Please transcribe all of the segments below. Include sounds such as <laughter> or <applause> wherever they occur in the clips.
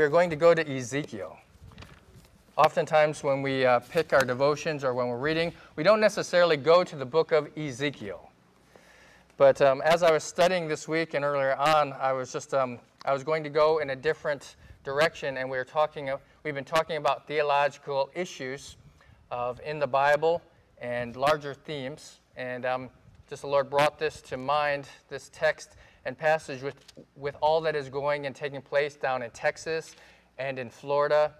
we are going to go to Ezekiel. Oftentimes, when we uh, pick our devotions or when we're reading, we don't necessarily go to the book of Ezekiel. But um, as I was studying this week and earlier on, I was just um, I was going to go in a different direction, and we were talking. We've been talking about theological issues of in the Bible and larger themes, and um, just the Lord brought this to mind, this text and passage with with all that is going and taking place down in Texas and in Florida,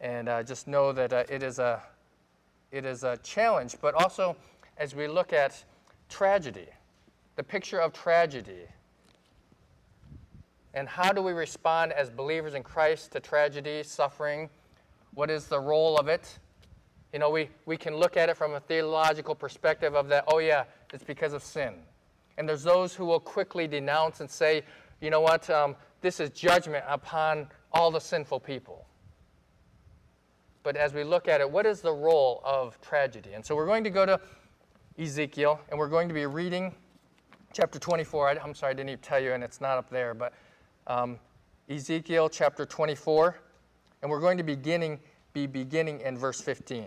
and uh, just know that uh, it is a it is a challenge, but also as we look at tragedy the picture of tragedy. And how do we respond as believers in Christ to tragedy, suffering? What is the role of it? You know, we, we can look at it from a theological perspective of that, oh, yeah, it's because of sin. And there's those who will quickly denounce and say, you know what, um, this is judgment upon all the sinful people. But as we look at it, what is the role of tragedy? And so we're going to go to Ezekiel, and we're going to be reading chapter 24. I, am sorry, I didn't even tell you, and it's not up there, but um, Ezekiel chapter 24, and we're going to beginning, be beginning in verse 15.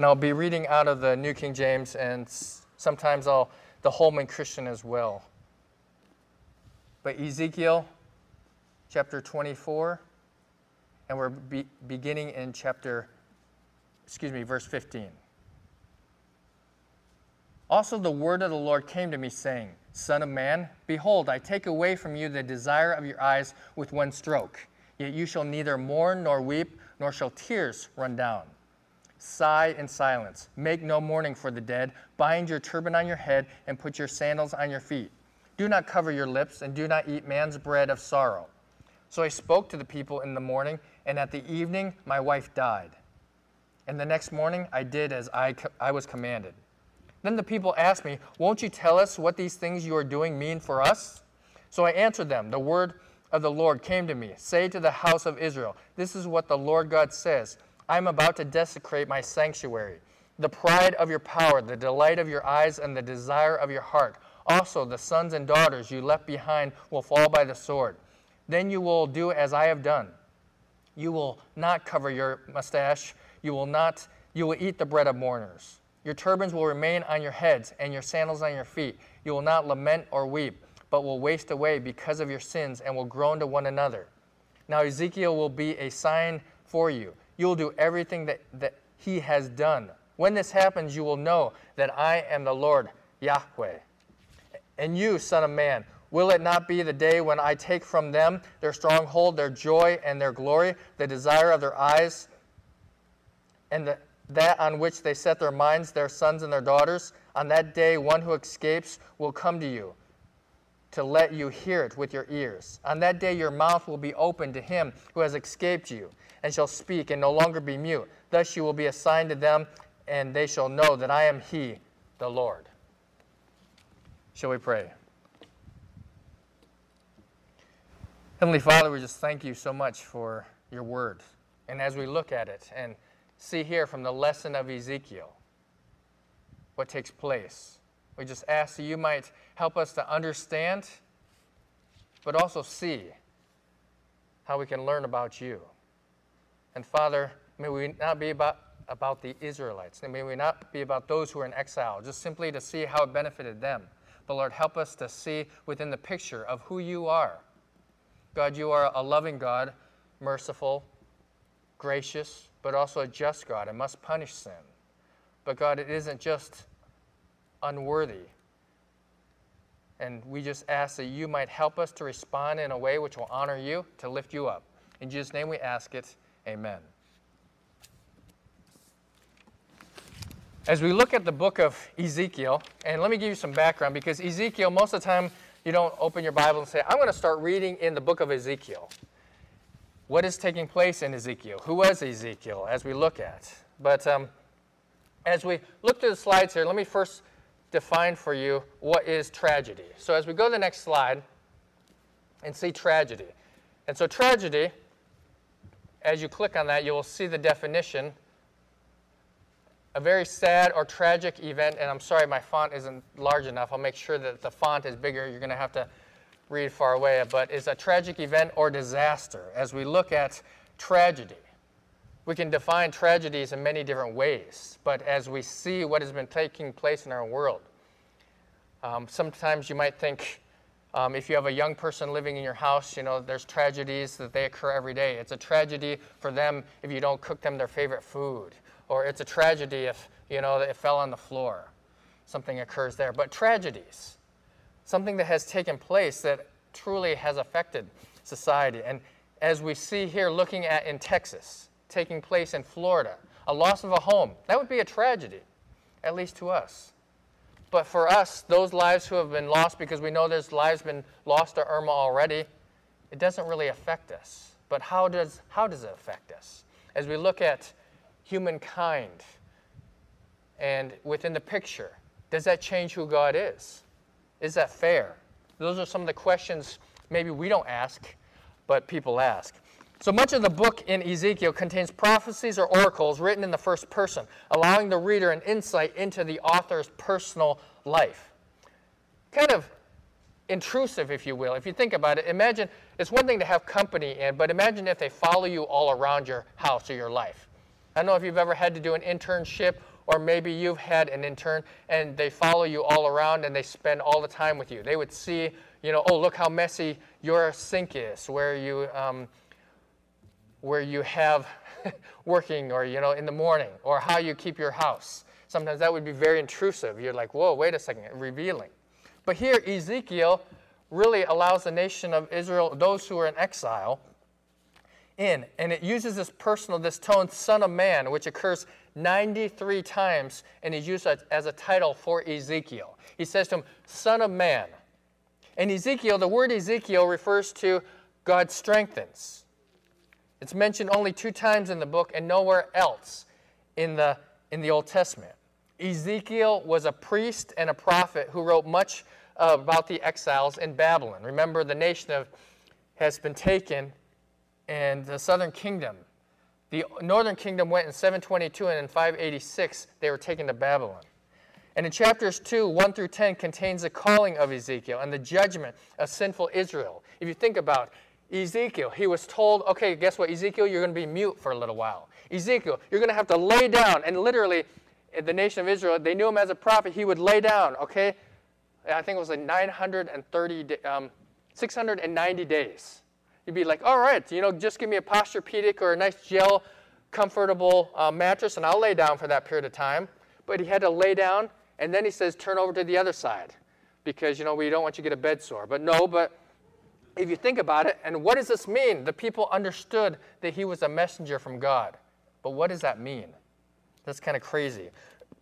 And I'll be reading out of the New King James, and sometimes I'll the Holman Christian as well. But Ezekiel chapter 24, and we're be, beginning in chapter, excuse me, verse 15. Also, the word of the Lord came to me, saying, Son of man, behold, I take away from you the desire of your eyes with one stroke. Yet you shall neither mourn nor weep, nor shall tears run down. Sigh in silence. Make no mourning for the dead. Bind your turban on your head, and put your sandals on your feet. Do not cover your lips, and do not eat man's bread of sorrow. So I spoke to the people in the morning, and at the evening my wife died. And the next morning I did as I, I was commanded. Then the people asked me, Won't you tell us what these things you are doing mean for us? So I answered them, The word of the Lord came to me. Say to the house of Israel, This is what the Lord God says I am about to desecrate my sanctuary. The pride of your power, the delight of your eyes, and the desire of your heart. Also, the sons and daughters you left behind will fall by the sword. Then you will do as I have done. You will not cover your mustache. You will not. You will eat the bread of mourners. Your turbans will remain on your heads, and your sandals on your feet. You will not lament or weep, but will waste away because of your sins and will groan to one another. Now, Ezekiel will be a sign for you. You will do everything that, that he has done. When this happens, you will know that I am the Lord Yahweh. And you, Son of Man, will it not be the day when I take from them their stronghold, their joy, and their glory, the desire of their eyes, and the that on which they set their minds, their sons and their daughters. On that day, one who escapes will come to you to let you hear it with your ears. On that day, your mouth will be open to him who has escaped you, and shall speak and no longer be mute. Thus you will be a sign to them, and they shall know that I am he, the Lord. Shall we pray? Heavenly Father, we just thank you so much for your word. And as we look at it and see here from the lesson of Ezekiel what takes place. We just ask that you might help us to understand, but also see how we can learn about you. And Father, may we not be about, about the Israelites, and may we not be about those who are in exile, just simply to see how it benefited them. But Lord, help us to see within the picture of who you are. God, you are a loving God, merciful, gracious, but also a just God and must punish sin. But God, it isn't just unworthy. And we just ask that you might help us to respond in a way which will honor you, to lift you up. In Jesus' name we ask it. Amen. As we look at the book of Ezekiel, and let me give you some background because Ezekiel, most of the time, you don't open your Bible and say, I'm going to start reading in the book of Ezekiel what is taking place in Ezekiel? Who was Ezekiel as we look at? But um, as we look through the slides here, let me first define for you what is tragedy. So as we go to the next slide and see tragedy. And so tragedy, as you click on that, you will see the definition. A very sad or tragic event, and I'm sorry my font isn't large enough. I'll make sure that the font is bigger. You're going to have to read far away, but is a tragic event or disaster. As we look at tragedy, we can define tragedies in many different ways, but as we see what has been taking place in our world, um, sometimes you might think um, if you have a young person living in your house, you know, there's tragedies that they occur every day. It's a tragedy for them if you don't cook them their favorite food, or it's a tragedy if, you know, it fell on the floor. Something occurs there. But tragedies, something that has taken place that truly has affected society. And as we see here looking at in Texas, taking place in Florida, a loss of a home, that would be a tragedy, at least to us. But for us, those lives who have been lost, because we know there's lives been lost to Irma already, it doesn't really affect us. But how does, how does it affect us? As we look at humankind and within the picture, does that change who God is? Is that fair? Those are some of the questions maybe we don't ask, but people ask. So much of the book in Ezekiel contains prophecies or oracles written in the first person, allowing the reader an insight into the author's personal life. Kind of intrusive, if you will. If you think about it, imagine it's one thing to have company in, but imagine if they follow you all around your house or your life. I don't know if you've ever had to do an internship or maybe you've had an intern and they follow you all around and they spend all the time with you. They would see, you know, oh, look how messy your sink is, where you um, where you have <laughs> working or, you know, in the morning or how you keep your house. Sometimes that would be very intrusive. You're like, whoa, wait a second, revealing. But here, Ezekiel really allows the nation of Israel, those who are in exile, in. And it uses this personal, this tone, son of man, which occurs 93 times and is used as a title for Ezekiel. He says to him, son of man. And Ezekiel, the word Ezekiel refers to God strengthens. It's mentioned only two times in the book and nowhere else in the, in the Old Testament. Ezekiel was a priest and a prophet who wrote much uh, about the exiles in Babylon. Remember, the nation of, has been taken, and the southern kingdom, the northern kingdom went in 722, and in 586 they were taken to Babylon. And in chapters 2, 1 through 10, contains the calling of Ezekiel and the judgment of sinful Israel. If you think about Ezekiel, he was told, okay, guess what, Ezekiel, you're going to be mute for a little while. Ezekiel, you're going to have to lay down. And literally, the nation of Israel, they knew him as a prophet. He would lay down, okay? I think it was like 930, um, 690 days. You'd be like, all right, you know, just give me a Posturepedic or a nice gel, comfortable uh, mattress, and I'll lay down for that period of time. But he had to lay down, and then he says, turn over to the other side because, you know, we don't want you to get a bed sore. But no, but if you think about it, and what does this mean? The people understood that he was a messenger from God. But what does that mean? That's kind of crazy.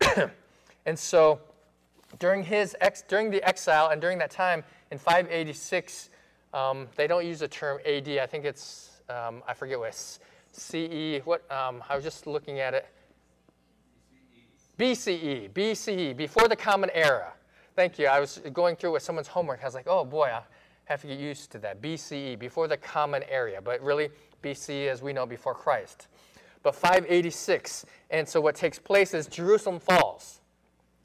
<clears throat> and so during, his ex, during the exile and during that time in 586, um, they don't use the term AD. I think it's, um, I forget what, CE, what, um, I was just looking at it. BCE, BCE, before the Common Era. Thank you. I was going through with someone's homework. I was like, oh boy, have to get used to that. BCE, before the common area, but really BCE as we know before Christ. But 586, and so what takes place is Jerusalem falls.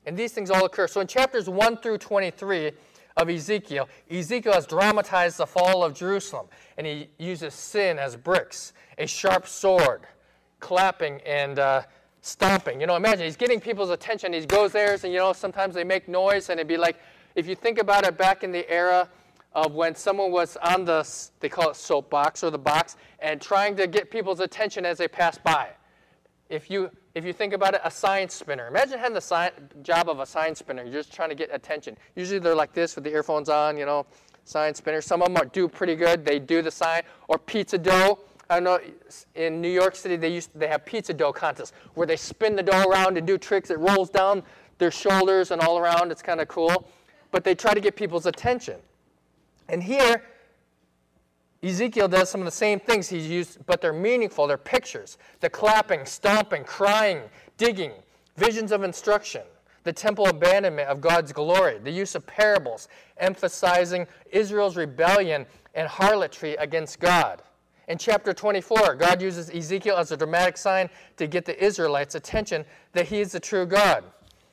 And these things all occur. So in chapters 1 through 23 of Ezekiel, Ezekiel has dramatized the fall of Jerusalem, and he uses sin as bricks, a sharp sword, clapping, and uh, stomping. You know, imagine he's getting people's attention. He goes there, and you know, sometimes they make noise, and it'd be like, if you think about it back in the era of when someone was on the, they call it soapbox or the box, and trying to get people's attention as they pass by. If you, if you think about it, a sign spinner. Imagine having the sign, job of a sign spinner. You're just trying to get attention. Usually they're like this with the earphones on, you know, sign spinner. Some of them are, do pretty good. They do the sign. Or pizza dough. I know in New York City they used they have pizza dough contests where they spin the dough around and do tricks. It rolls down their shoulders and all around. It's kind of cool. But they try to get people's attention. And here, Ezekiel does some of the same things he's used, but they're meaningful. They're pictures. The clapping, stomping, crying, digging, visions of instruction, the temple abandonment of God's glory, the use of parables, emphasizing Israel's rebellion and harlotry against God. In chapter 24, God uses Ezekiel as a dramatic sign to get the Israelites' attention that he is the true God.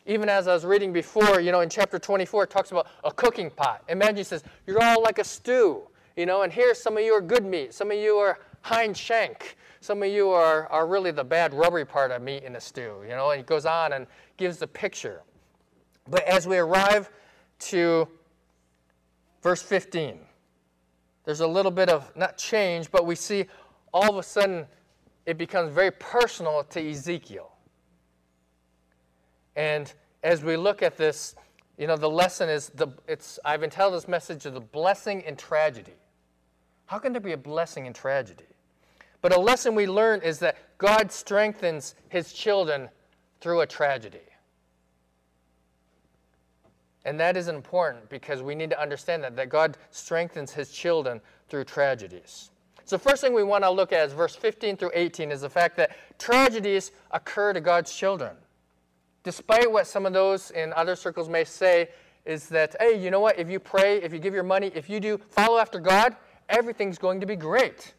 Even as I was reading before, you know, in chapter 24, it talks about a cooking pot. Imagine he says, You're all like a stew, you know, and here some of you are good meat, some of you are hind shank, some of you are, are really the bad rubbery part of meat in a stew, you know, and he goes on and gives the picture. But as we arrive to verse 15, there's a little bit of, not change, but we see all of a sudden it becomes very personal to Ezekiel. And as we look at this, you know, the lesson is the it's I've entitled this message of the blessing in tragedy. How can there be a blessing in tragedy? But a lesson we learn is that God strengthens his children through a tragedy. And that is important because we need to understand that, that God strengthens his children through tragedies. So, first thing we want to look at is verse 15 through 18 is the fact that tragedies occur to God's children. Despite what some of those in other circles may say, is that, hey, you know what? If you pray, if you give your money, if you do follow after God, everything's going to be great.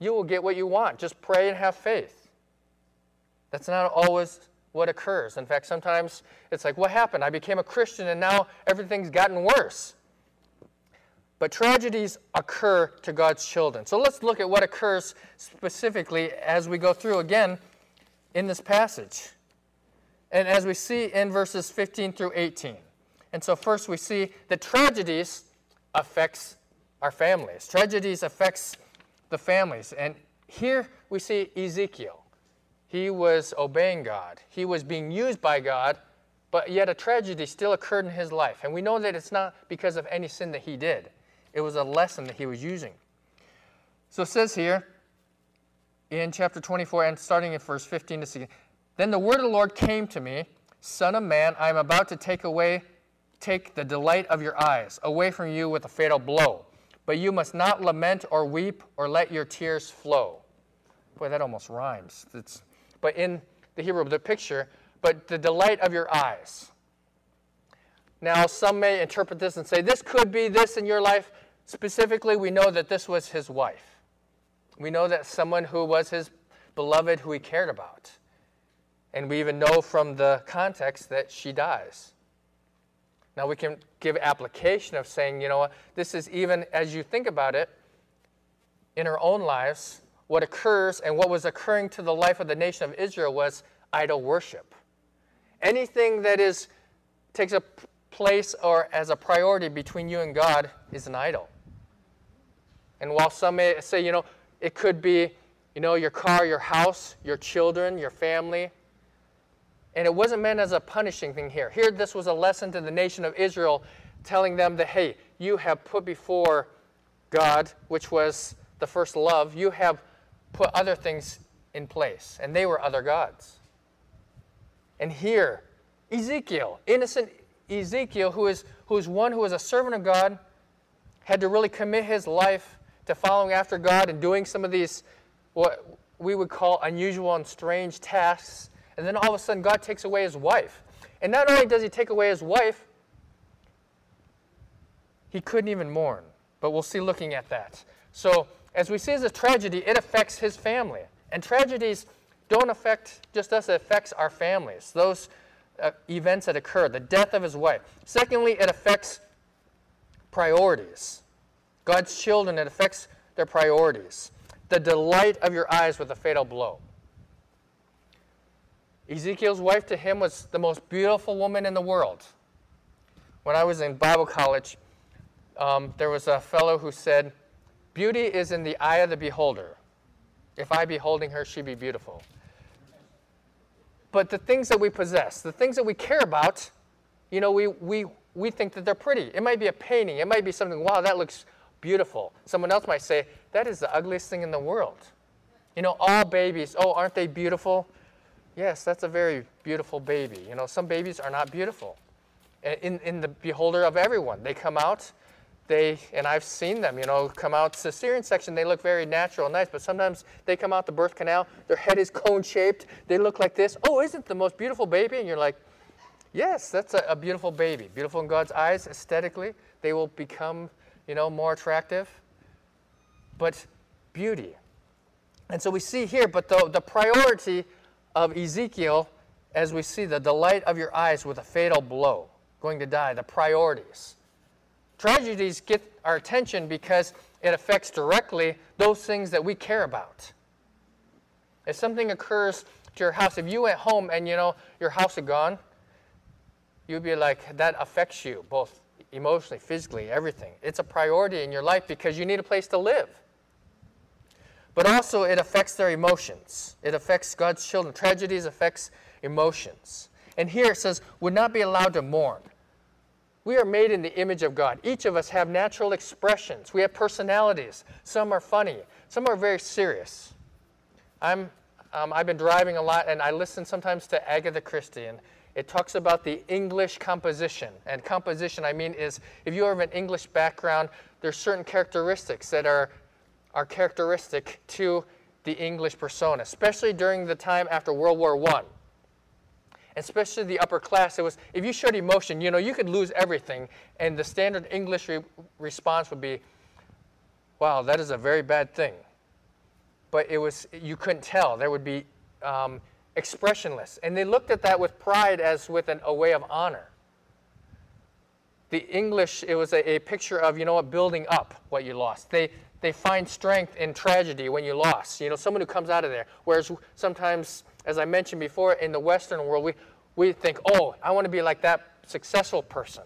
You will get what you want. Just pray and have faith. That's not always what occurs. In fact, sometimes it's like, what happened? I became a Christian and now everything's gotten worse. But tragedies occur to God's children. So let's look at what occurs specifically as we go through again in this passage. And as we see in verses 15 through 18. And so first we see that tragedies affects our families. Tragedies affects the families. And here we see Ezekiel. He was obeying God. He was being used by God, but yet a tragedy still occurred in his life. And we know that it's not because of any sin that he did. It was a lesson that he was using. So it says here, in chapter 24 and starting in verse 15 to 16. Then the word of the Lord came to me, Son of man, I am about to take away, take the delight of your eyes away from you with a fatal blow. But you must not lament or weep or let your tears flow. Boy, that almost rhymes. It's, but in the Hebrew, the picture, but the delight of your eyes. Now, some may interpret this and say, this could be this in your life. Specifically, we know that this was his wife. We know that someone who was his beloved, who he cared about. And we even know from the context that she dies. Now we can give application of saying, you know this is even as you think about it, in our own lives, what occurs and what was occurring to the life of the nation of Israel was idol worship. Anything that is takes a place or as a priority between you and God is an idol. And while some may say, you know, it could be, you know, your car, your house, your children, your family. And it wasn't meant as a punishing thing here. Here, this was a lesson to the nation of Israel, telling them that, hey, you have put before God, which was the first love, you have put other things in place, and they were other gods. And here, Ezekiel, innocent Ezekiel, who is, who is one who is a servant of God, had to really commit his life to following after God and doing some of these, what we would call unusual and strange tasks. And then all of a sudden, God takes away his wife. And not only does he take away his wife, he couldn't even mourn. But we'll see looking at that. So, as we see as a tragedy, it affects his family. And tragedies don't affect just us, it affects our families. Those uh, events that occur, the death of his wife. Secondly, it affects priorities. God's children, it affects their priorities. The delight of your eyes with a fatal blow. Ezekiel's wife to him was the most beautiful woman in the world. When I was in Bible college, um, there was a fellow who said, Beauty is in the eye of the beholder. If I beholding her, she be beautiful. But the things that we possess, the things that we care about, you know, we, we, we think that they're pretty. It might be a painting. It might be something, wow, that looks beautiful. Someone else might say, that is the ugliest thing in the world. You know, all babies, oh, aren't they beautiful? Yes, that's a very beautiful baby. You know, some babies are not beautiful. In, in the beholder of everyone, they come out, they, and I've seen them, you know, come out cesarean section, they look very natural and nice, but sometimes they come out the birth canal, their head is <laughs> cone shaped, they look like this. Oh, isn't the most beautiful baby? And you're like, yes, that's a, a beautiful baby. Beautiful in God's eyes, aesthetically. They will become you know, more attractive, but beauty. And so we see here, but the, the priority of Ezekiel as we see the delight of your eyes with a fatal blow, going to die, the priorities. Tragedies get our attention because it affects directly those things that we care about. If something occurs to your house, if you went home and you know your house is gone, you'd be like, that affects you both emotionally, physically, everything. It's a priority in your life because you need a place to live. But also it affects their emotions. It affects God's children. Tragedies affects emotions. And here it says, would not be allowed to mourn. We are made in the image of God. Each of us have natural expressions. We have personalities. Some are funny. Some are very serious. I'm, um, I've been driving a lot, and I listen sometimes to Agatha Christie, and it talks about the English composition. And composition, I mean, is if you have an English background, there's certain characteristics that are, are characteristic to the English persona, especially during the time after World War I. Especially the upper class, it was if you showed emotion, you know, you could lose everything, and the standard English re response would be, "Wow, that is a very bad thing." But it was you couldn't tell. There would be um, expressionless. And they looked at that with pride as with an, a way of honor. The English, it was a, a, picture of, you know what, building up what you lost. They, they find strength in tragedy when you lost. You know, someone who comes out of there. Whereas sometimes, as I mentioned before, in the Western world, we, we think, oh, I want to be like that successful person.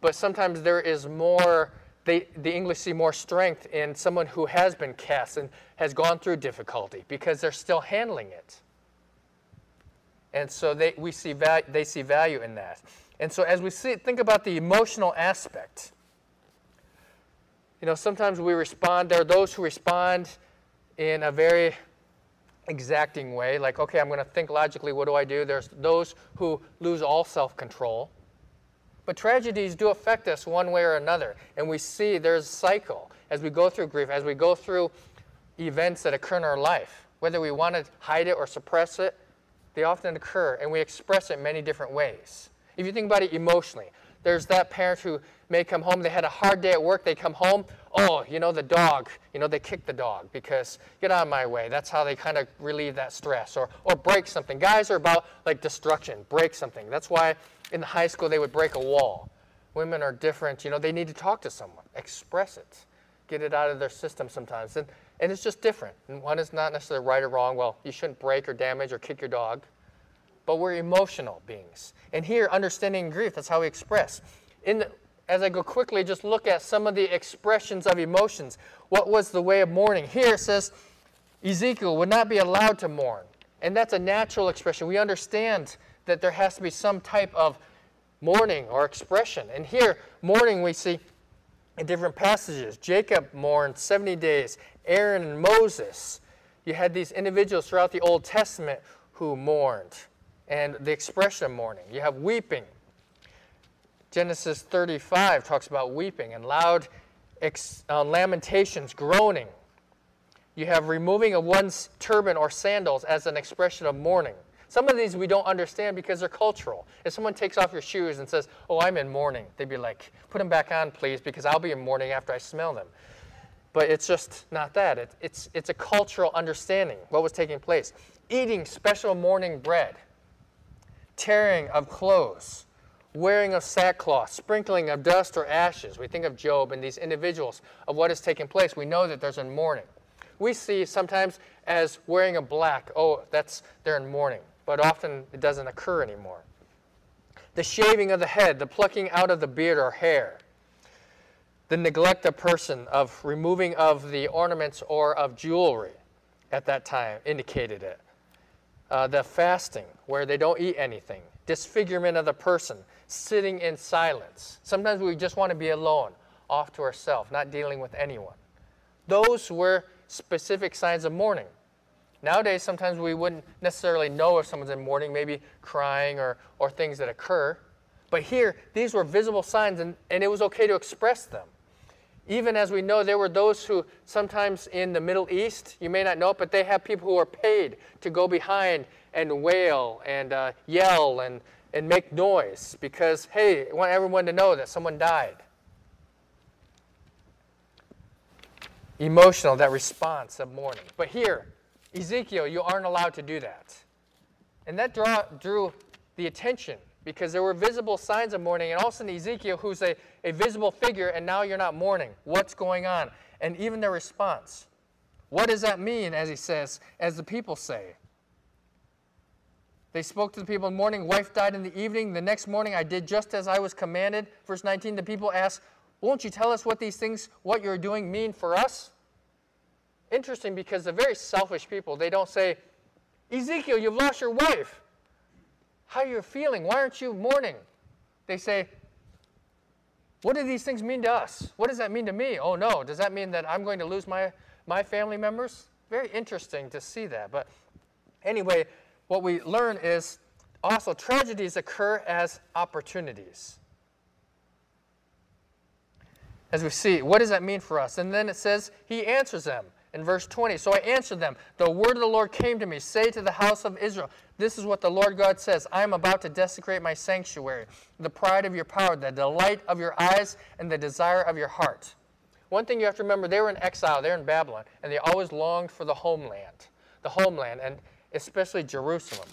But sometimes there is more, they, the English see more strength in someone who has been cast and has gone through difficulty because they're still handling it. And so they, we see val- they see value in that. And so as we see, think about the emotional aspect, you know, sometimes we respond, there are those who respond in a very exacting way, like, okay, I'm going to think logically, what do I do? There's those who lose all self control. But tragedies do affect us one way or another. And we see there's a cycle as we go through grief, as we go through events that occur in our life. Whether we want to hide it or suppress it, they often occur, and we express it many different ways. If you think about it emotionally, there's that parent who may come home, they had a hard day at work, they come home, oh, you know, the dog, you know, they kick the dog because get out of my way. That's how they kind of relieve that stress or, or break something. Guys are about like destruction, break something. That's why in high school they would break a wall. Women are different, you know, they need to talk to someone, express it, get it out of their system sometimes. And and it's just different. And one is not necessarily right or wrong. Well, you shouldn't break or damage or kick your dog. But we're emotional beings. And here, understanding grief, that's how we express. In the, as I go quickly, just look at some of the expressions of emotions. What was the way of mourning? Here it says Ezekiel would not be allowed to mourn. And that's a natural expression. We understand that there has to be some type of mourning or expression. And here, mourning, we see in different passages. Jacob mourned 70 days, Aaron and Moses. You had these individuals throughout the Old Testament who mourned, and the expression of mourning. You have weeping. Genesis 35 talks about weeping and loud ex, uh, lamentations, groaning. You have removing of one's turban or sandals as an expression of mourning. Some of these we don't understand because they're cultural. If someone takes off your shoes and says, Oh, I'm in mourning, they'd be like, Put them back on, please, because I'll be in mourning after I smell them. But it's just not that. It, it's, it's a cultural understanding what was taking place. Eating special mourning bread, tearing of clothes, wearing of sackcloth, sprinkling of dust or ashes. We think of Job and these individuals of what is taking place. We know that there's a mourning. We see sometimes as wearing a black, oh, that's they're in mourning but often it doesn't occur anymore. The shaving of the head, the plucking out of the beard or hair, the neglect of person of removing of the ornaments or of jewelry at that time indicated it. Uh, the fasting, where they don't eat anything, disfigurement of the person, sitting in silence. Sometimes we just want to be alone, off to ourselves, not dealing with anyone. Those were specific signs of mourning. Nowadays, sometimes we wouldn't necessarily know if someone's in mourning, maybe crying or, or things that occur. But here, these were visible signs, and, and it was okay to express them. Even as we know, there were those who sometimes in the Middle East, you may not know it, but they have people who are paid to go behind and wail and uh, yell and, and make noise because, hey, I want everyone to know that someone died. Emotional, that response of mourning. But here, Ezekiel, you aren't allowed to do that. And that draw, drew the attention because there were visible signs of mourning. And also in Ezekiel, who's a, a visible figure, and now you're not mourning. What's going on? And even their response. What does that mean, as he says, as the people say? They spoke to the people in the morning, wife died in the evening. The next morning I did just as I was commanded. Verse 19, the people asked, Won't you tell us what these things, what you're doing, mean for us? Interesting because the very selfish people, they don't say, Ezekiel, you've lost your wife. How are you feeling? Why aren't you mourning? They say, What do these things mean to us? What does that mean to me? Oh no, does that mean that I'm going to lose my, my family members? Very interesting to see that. But anyway, what we learn is also tragedies occur as opportunities. As we see, what does that mean for us? And then it says, He answers them in verse 20. So I answered them, The word of the Lord came to me, Say to the house of Israel, This is what the Lord God says I am about to desecrate my sanctuary, the pride of your power, the delight of your eyes, and the desire of your heart. One thing you have to remember they were in exile, they're in Babylon, and they always longed for the homeland. The homeland. And especially Jerusalem.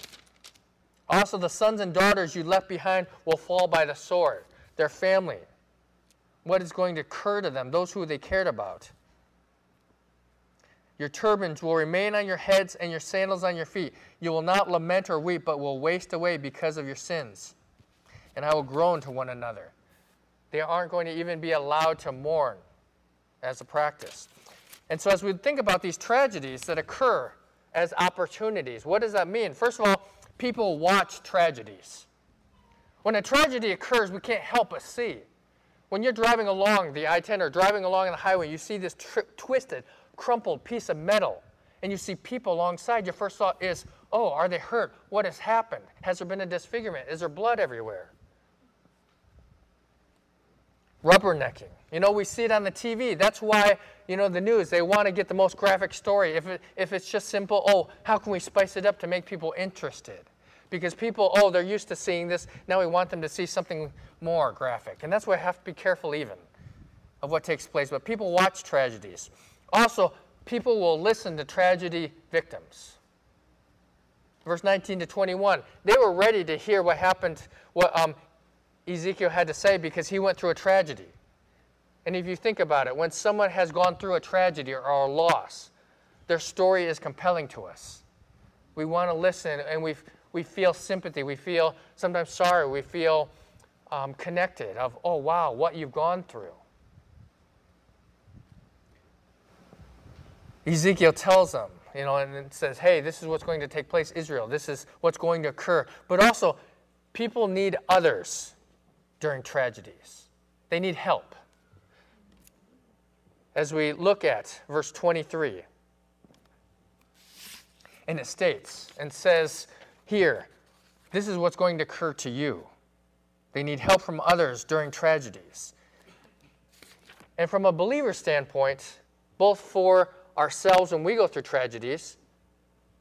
Also, the sons and daughters you left behind will fall by the sword, their family. What is going to occur to them, those who they cared about? Your turbans will remain on your heads and your sandals on your feet. You will not lament or weep, but will waste away because of your sins. And I will groan to one another. They aren't going to even be allowed to mourn as a practice. And so, as we think about these tragedies that occur as opportunities. What does that mean? First of all, people watch tragedies. When a tragedy occurs, we can't help but see. When you're driving along the I 10 or driving along on the highway, you see this tri- twisted, crumpled piece of metal, and you see people alongside, your first thought is, oh, are they hurt? What has happened? Has there been a disfigurement? Is there blood everywhere? Rubbernecking. You know, we see it on the TV. That's why, you know, the news, they want to get the most graphic story. If, it, if it's just simple, oh, how can we spice it up to make people interested? Because people, oh, they're used to seeing this. Now we want them to see something more graphic. And that's why I have to be careful, even, of what takes place. But people watch tragedies. Also, people will listen to tragedy victims. Verse 19 to 21, they were ready to hear what happened, what um, Ezekiel had to say because he went through a tragedy. And if you think about it, when someone has gone through a tragedy or a loss, their story is compelling to us. We want to listen and we, we feel sympathy. We feel sometimes sorry. We feel um, connected of, oh, wow, what you've gone through. Ezekiel tells them, you know, and it says, hey, this is what's going to take place, Israel. This is what's going to occur. But also, people need others during tragedies, they need help as we look at verse 23. And it states and says here, this is what's going to occur to you. They need help from others during tragedies. And from a believer standpoint, both for ourselves when we go through tragedies,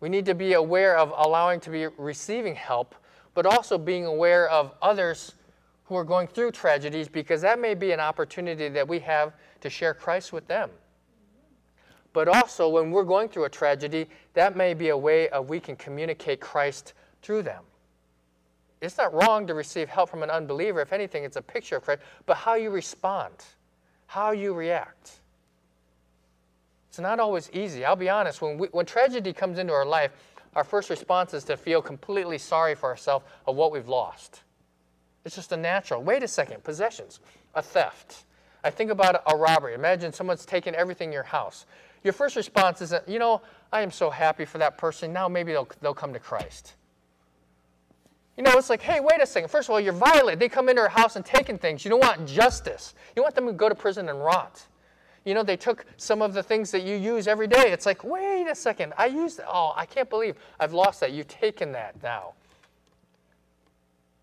we need to be aware of allowing to be receiving help, but also being aware of others who are going through tragedies because that may be an opportunity that we have to share Christ with them. But also, when we're going through a tragedy, that may be a way of we can communicate Christ through them. It's not wrong to receive help from an unbeliever. If anything, it's a picture of Christ. But how you respond, how you react. It's not always easy. I'll be honest, when, we, when tragedy comes into our life, our first response is to feel completely sorry for ourselves of what we've lost. It's just a natural. Wait a second, possessions, a theft, I think about a robbery. Imagine someone's taken everything in your house. Your first response is that, you know, I am so happy for that person. Now maybe they'll, they'll come to Christ. You know, it's like, hey, wait a second. First of all, you're violent. They come into our house and taking things. You don't want justice. You want them to go to prison and rot. You know, they took some of the things that you use every day. It's like, wait a second. I used. Oh, I can't believe I've lost that. You've taken that now.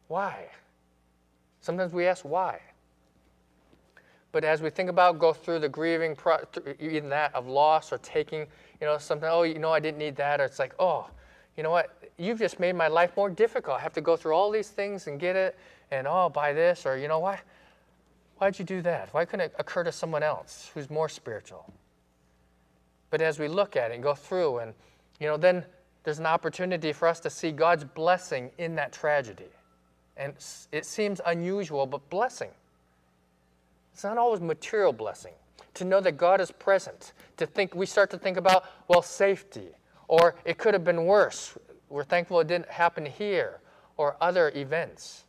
Why? Sometimes we ask why. But as we think about go through the grieving, even that of loss or taking, you know, something, oh, you know, I didn't need that. Or it's like, oh, you know what? You've just made my life more difficult. I have to go through all these things and get it. And, oh, buy this. Or, you know, why? Why'd you do that? Why couldn't it occur to someone else who's more spiritual? But as we look at it and go through, and, you know, then there's an opportunity for us to see God's blessing in that tragedy. And it seems unusual, but blessing. It's not always material blessing. To know that God is present, to think we start to think about, well, safety, or it could have been worse. We're thankful it didn't happen here, or other events.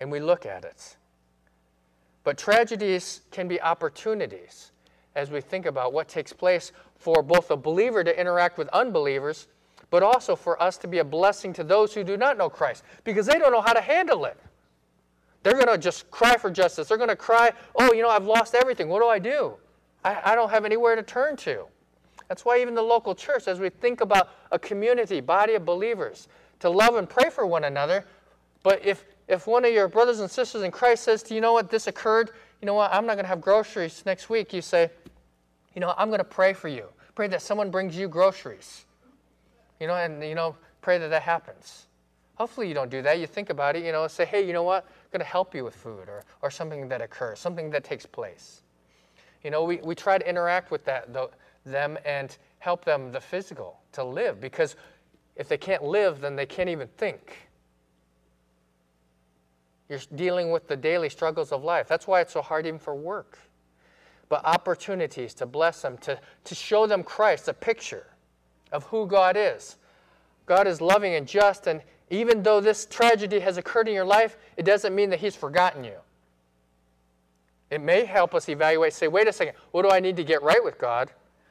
And we look at it. But tragedies can be opportunities as we think about what takes place for both a believer to interact with unbelievers, but also for us to be a blessing to those who do not know Christ because they don't know how to handle it. They're going to just cry for justice. They're going to cry, oh, you know, I've lost everything. What do I do? I, I don't have anywhere to turn to. That's why even the local church, as we think about a community, body of believers, to love and pray for one another, but if if one of your brothers and sisters in Christ says to you, know what, this occurred, you know what, I'm not going to have groceries next week, you say, you know, I'm going to pray for you. Pray that someone brings you groceries. You know, and, you know, pray that that happens. Hopefully you don't do that. You think about it, you know, say, hey, you know what, I'm going to help you with food or, or something that occurs, something that takes place. You know, we, we try to interact with that, the, them and help them, the physical, to live because if they can't live, then they can't even think. You're dealing with the daily struggles of life. That's why it's so hard even for work. But opportunities to bless them, to, to show them Christ, a picture of who God is. God is loving and just, and even though this tragedy has occurred in your life, it doesn't mean that He's forgotten you. It may help us evaluate, say, wait a second, what do I need to get right with God?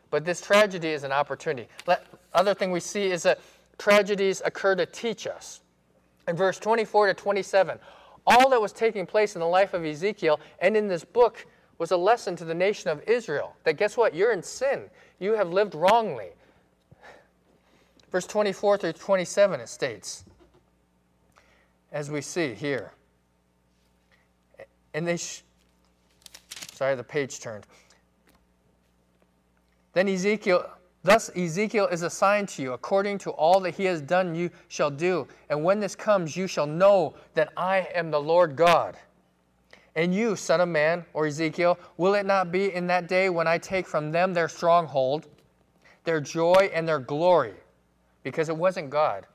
But this tragedy is an opportunity. Let, other thing we see is that tragedies occur to teach us. In verse 24 to 27, all that was taking place in the life of Ezekiel and in this book was a lesson to the nation of Israel that guess what? You're in sin. You have lived wrongly. Verse 24 through 27, it states, as we see here. And they, sorry, the page turned. Then Ezekiel Thus Ezekiel is assigned to you, according to all that he has done, you shall do. And when this comes, you shall know that I am the Lord God. And you, son of man, or Ezekiel, will it not be in that day when I take from them their stronghold, their joy, and their glory? Because it wasn't God.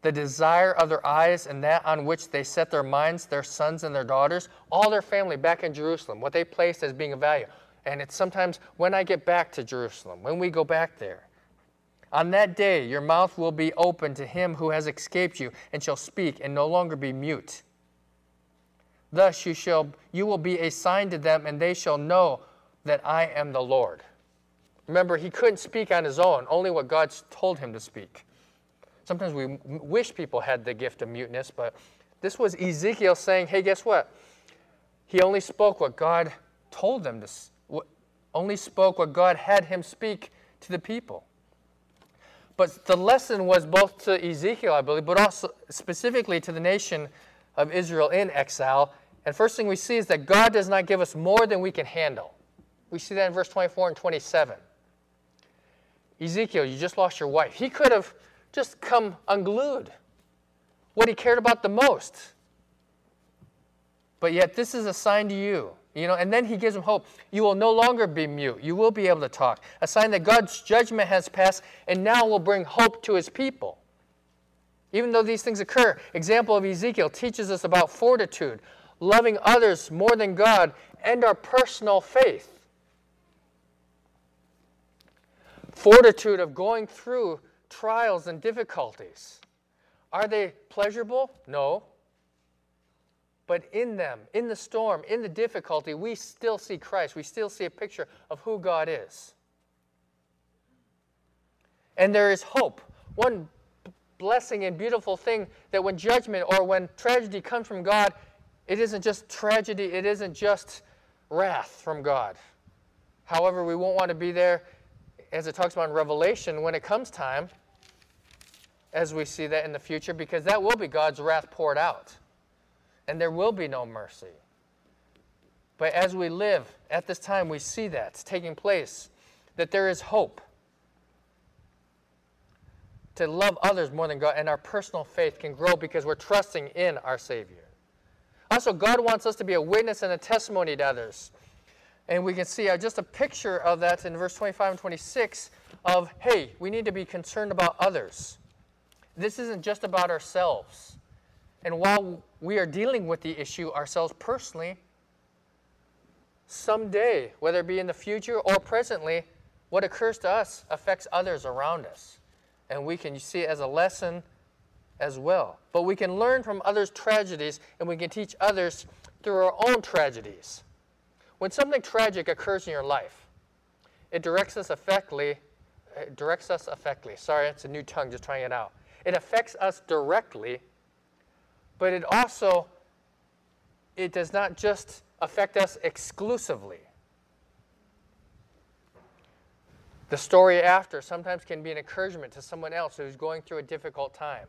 The desire of their eyes and that on which they set their minds, their sons and their daughters, all their family back in Jerusalem, what they placed as being of value. And it's sometimes when I get back to Jerusalem, when we go back there. On that day, your mouth will be open to him who has escaped you, and shall speak, and no longer be mute. Thus you shall you will be a sign to them, and they shall know that I am the Lord. Remember, he couldn't speak on his own, only what God told him to speak. Sometimes we wish people had the gift of muteness, but this was Ezekiel saying, hey, guess what? He only spoke what God told them to only spoke what God had him speak to the people. But the lesson was both to Ezekiel, I believe, but also specifically to the nation of Israel in exile. And first thing we see is that God does not give us more than we can handle. We see that in verse 24 and 27. Ezekiel, you just lost your wife. He could have just come unglued. What he cared about the most. But yet, this is a sign to you you know, and then he gives them hope. You will no longer be mute. You will be able to talk. A sign that God's judgment has passed and now will bring hope to his people. Even though these things occur, example of Ezekiel teaches us about fortitude, loving others more than God, and our personal faith. Fortitude of going through trials and difficulties. Are they pleasurable? No. But in them, in the storm, in the difficulty, we still see Christ. We still see a picture of who God is. And there is hope. One blessing and beautiful thing that when judgment or when tragedy comes from God, it isn't just tragedy, it isn't just wrath from God. However, we won't want to be there, as it talks about in Revelation, when it comes time, as we see that in the future, because that will be God's wrath poured out and there will be no mercy. But as we live at this time, we see that it's taking place, that there is hope to love others more than God, and our personal faith can grow because we're trusting in our Savior. Also, God wants us to be a witness and a testimony to others. And we can see uh, just a picture of that in verse 25 and 26 of, hey, we need to be concerned about others. This isn't just about ourselves. And while we are dealing with the issue ourselves personally, someday, whether it be in the future or presently, what occurs to us affects others around us. And we can see it as a lesson as well. But we can learn from others' tragedies and we can teach others through our own tragedies. When something tragic occurs in your life, it directs us effectively, directs us effectively. Sorry, it's a new tongue, just trying it out. It affects us directly, but it also it does not just affect us exclusively. The story after sometimes can be an encouragement to someone else who's going through a difficult time,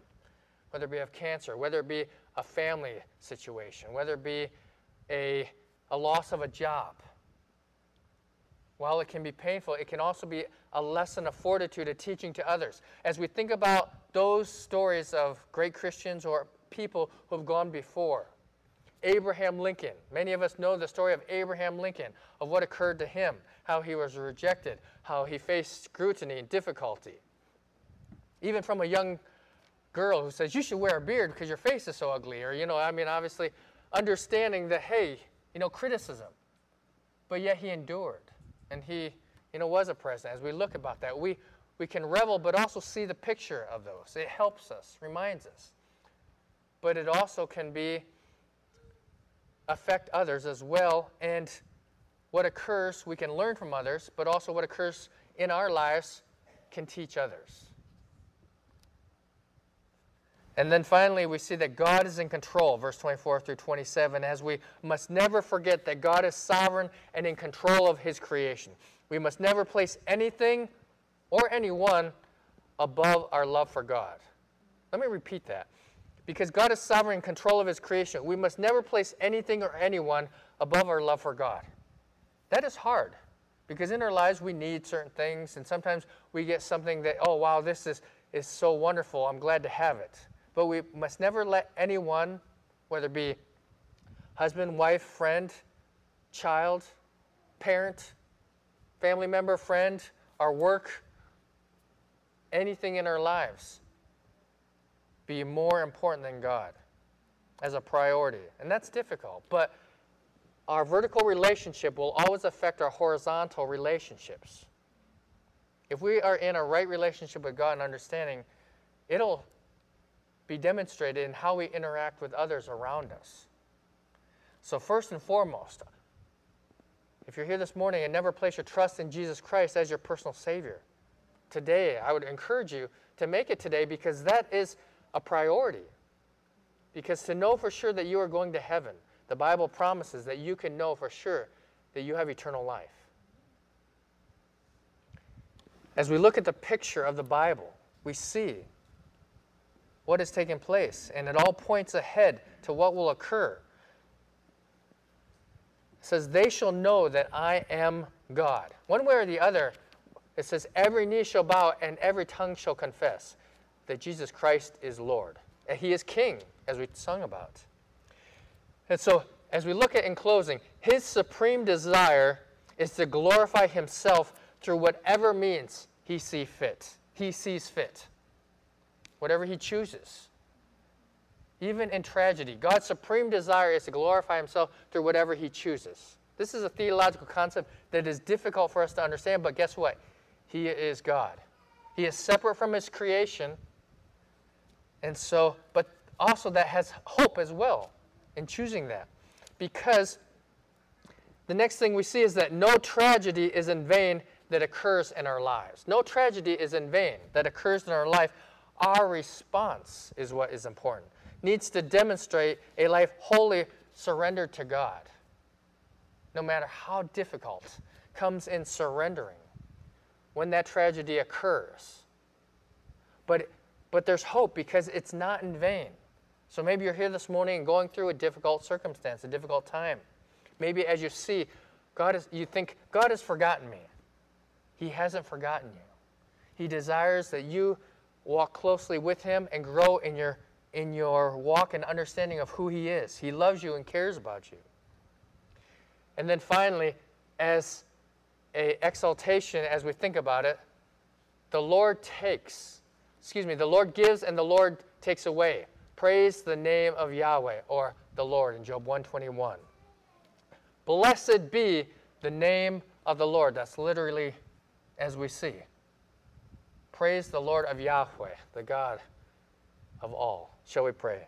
whether it be of cancer, whether it be a family situation, whether it be a, a loss of a job. While it can be painful, it can also be a lesson of fortitude, a teaching to others. As we think about those stories of great Christians or people who have gone before, Abraham Lincoln. Many of us know the story of Abraham Lincoln, of what occurred to him, how he was rejected, how he faced scrutiny and difficulty. Even from a young girl who says, You should wear a beard because your face is so ugly. Or, you know, I mean, obviously understanding that, hey, you know, criticism. But yet he endured and he, you know, was a president. As we look about that, we, we can revel but also see the picture of those. It helps us, reminds us. But it also can be affect others as well. And what occurs, we can learn from others, but also what occurs in our lives can teach others. And then finally, we see that God is in control, verse 24 through 27, as we must never forget that God is sovereign and in control of his creation. We must never place anything or anyone above our love for God. Let me repeat that. Because God is sovereign in control of his creation, we must never place anything or anyone above our love for God. That is hard because in our lives we need certain things, and sometimes we get something that, oh, wow, this is, is so wonderful, I'm glad to have it. But we must never let anyone, whether it be husband, wife, friend, child, parent, family member, friend, our work, anything in our lives, be more important than God as a priority. And that's difficult. But our vertical relationship will always affect our horizontal relationships. If we are in a right relationship with God and understanding, it'll be demonstrated in how we interact with others around us. So, first and foremost, if you're here this morning and never place your trust in Jesus Christ as your personal Savior, today I would encourage you to make it today because that is a priority. Because to know for sure that you are going to heaven, the Bible promises that you can know for sure that you have eternal life. As we look at the picture of the Bible, we see what has taken place, and it all points ahead to what will occur. It says, They shall know that I am God. One way or the other, it says, Every knee shall bow and every tongue shall confess that Jesus Christ is Lord. And he is King, as we sung about. And so, as we look at in closing, his supreme desire is to glorify himself through whatever means he see fit. He sees fit. Whatever he chooses. Even in tragedy, God's supreme desire is to glorify himself through whatever he chooses. This is a theological concept that is difficult for us to understand, but guess what? He is God. He is separate from his creation and so, but also that has hope as well in choosing that. Because the next thing we see is that no tragedy is in vain that occurs in our lives. No tragedy is in vain that occurs in our life. Our response is what is important. Needs to demonstrate a life wholly surrendered to God. No matter how difficult, comes in surrendering when that tragedy occurs. But but there's hope because it's not in vain. So maybe you're here this morning and going through a difficult circumstance, a difficult time. Maybe as you see, God is, you think, God has forgotten me. He hasn't forgotten you. He desires that you walk closely with Him and grow in your, in your walk and understanding of who He is. He loves you and cares about you. And then finally, as a exaltation as we think about it. The Lord takes, excuse me, the Lord gives and the Lord takes away. Praise the name of Yahweh or the Lord in Job 121. Blessed be the name of the Lord. That's literally as we see. Praise the Lord of Yahweh, the God of all. Shall we pray?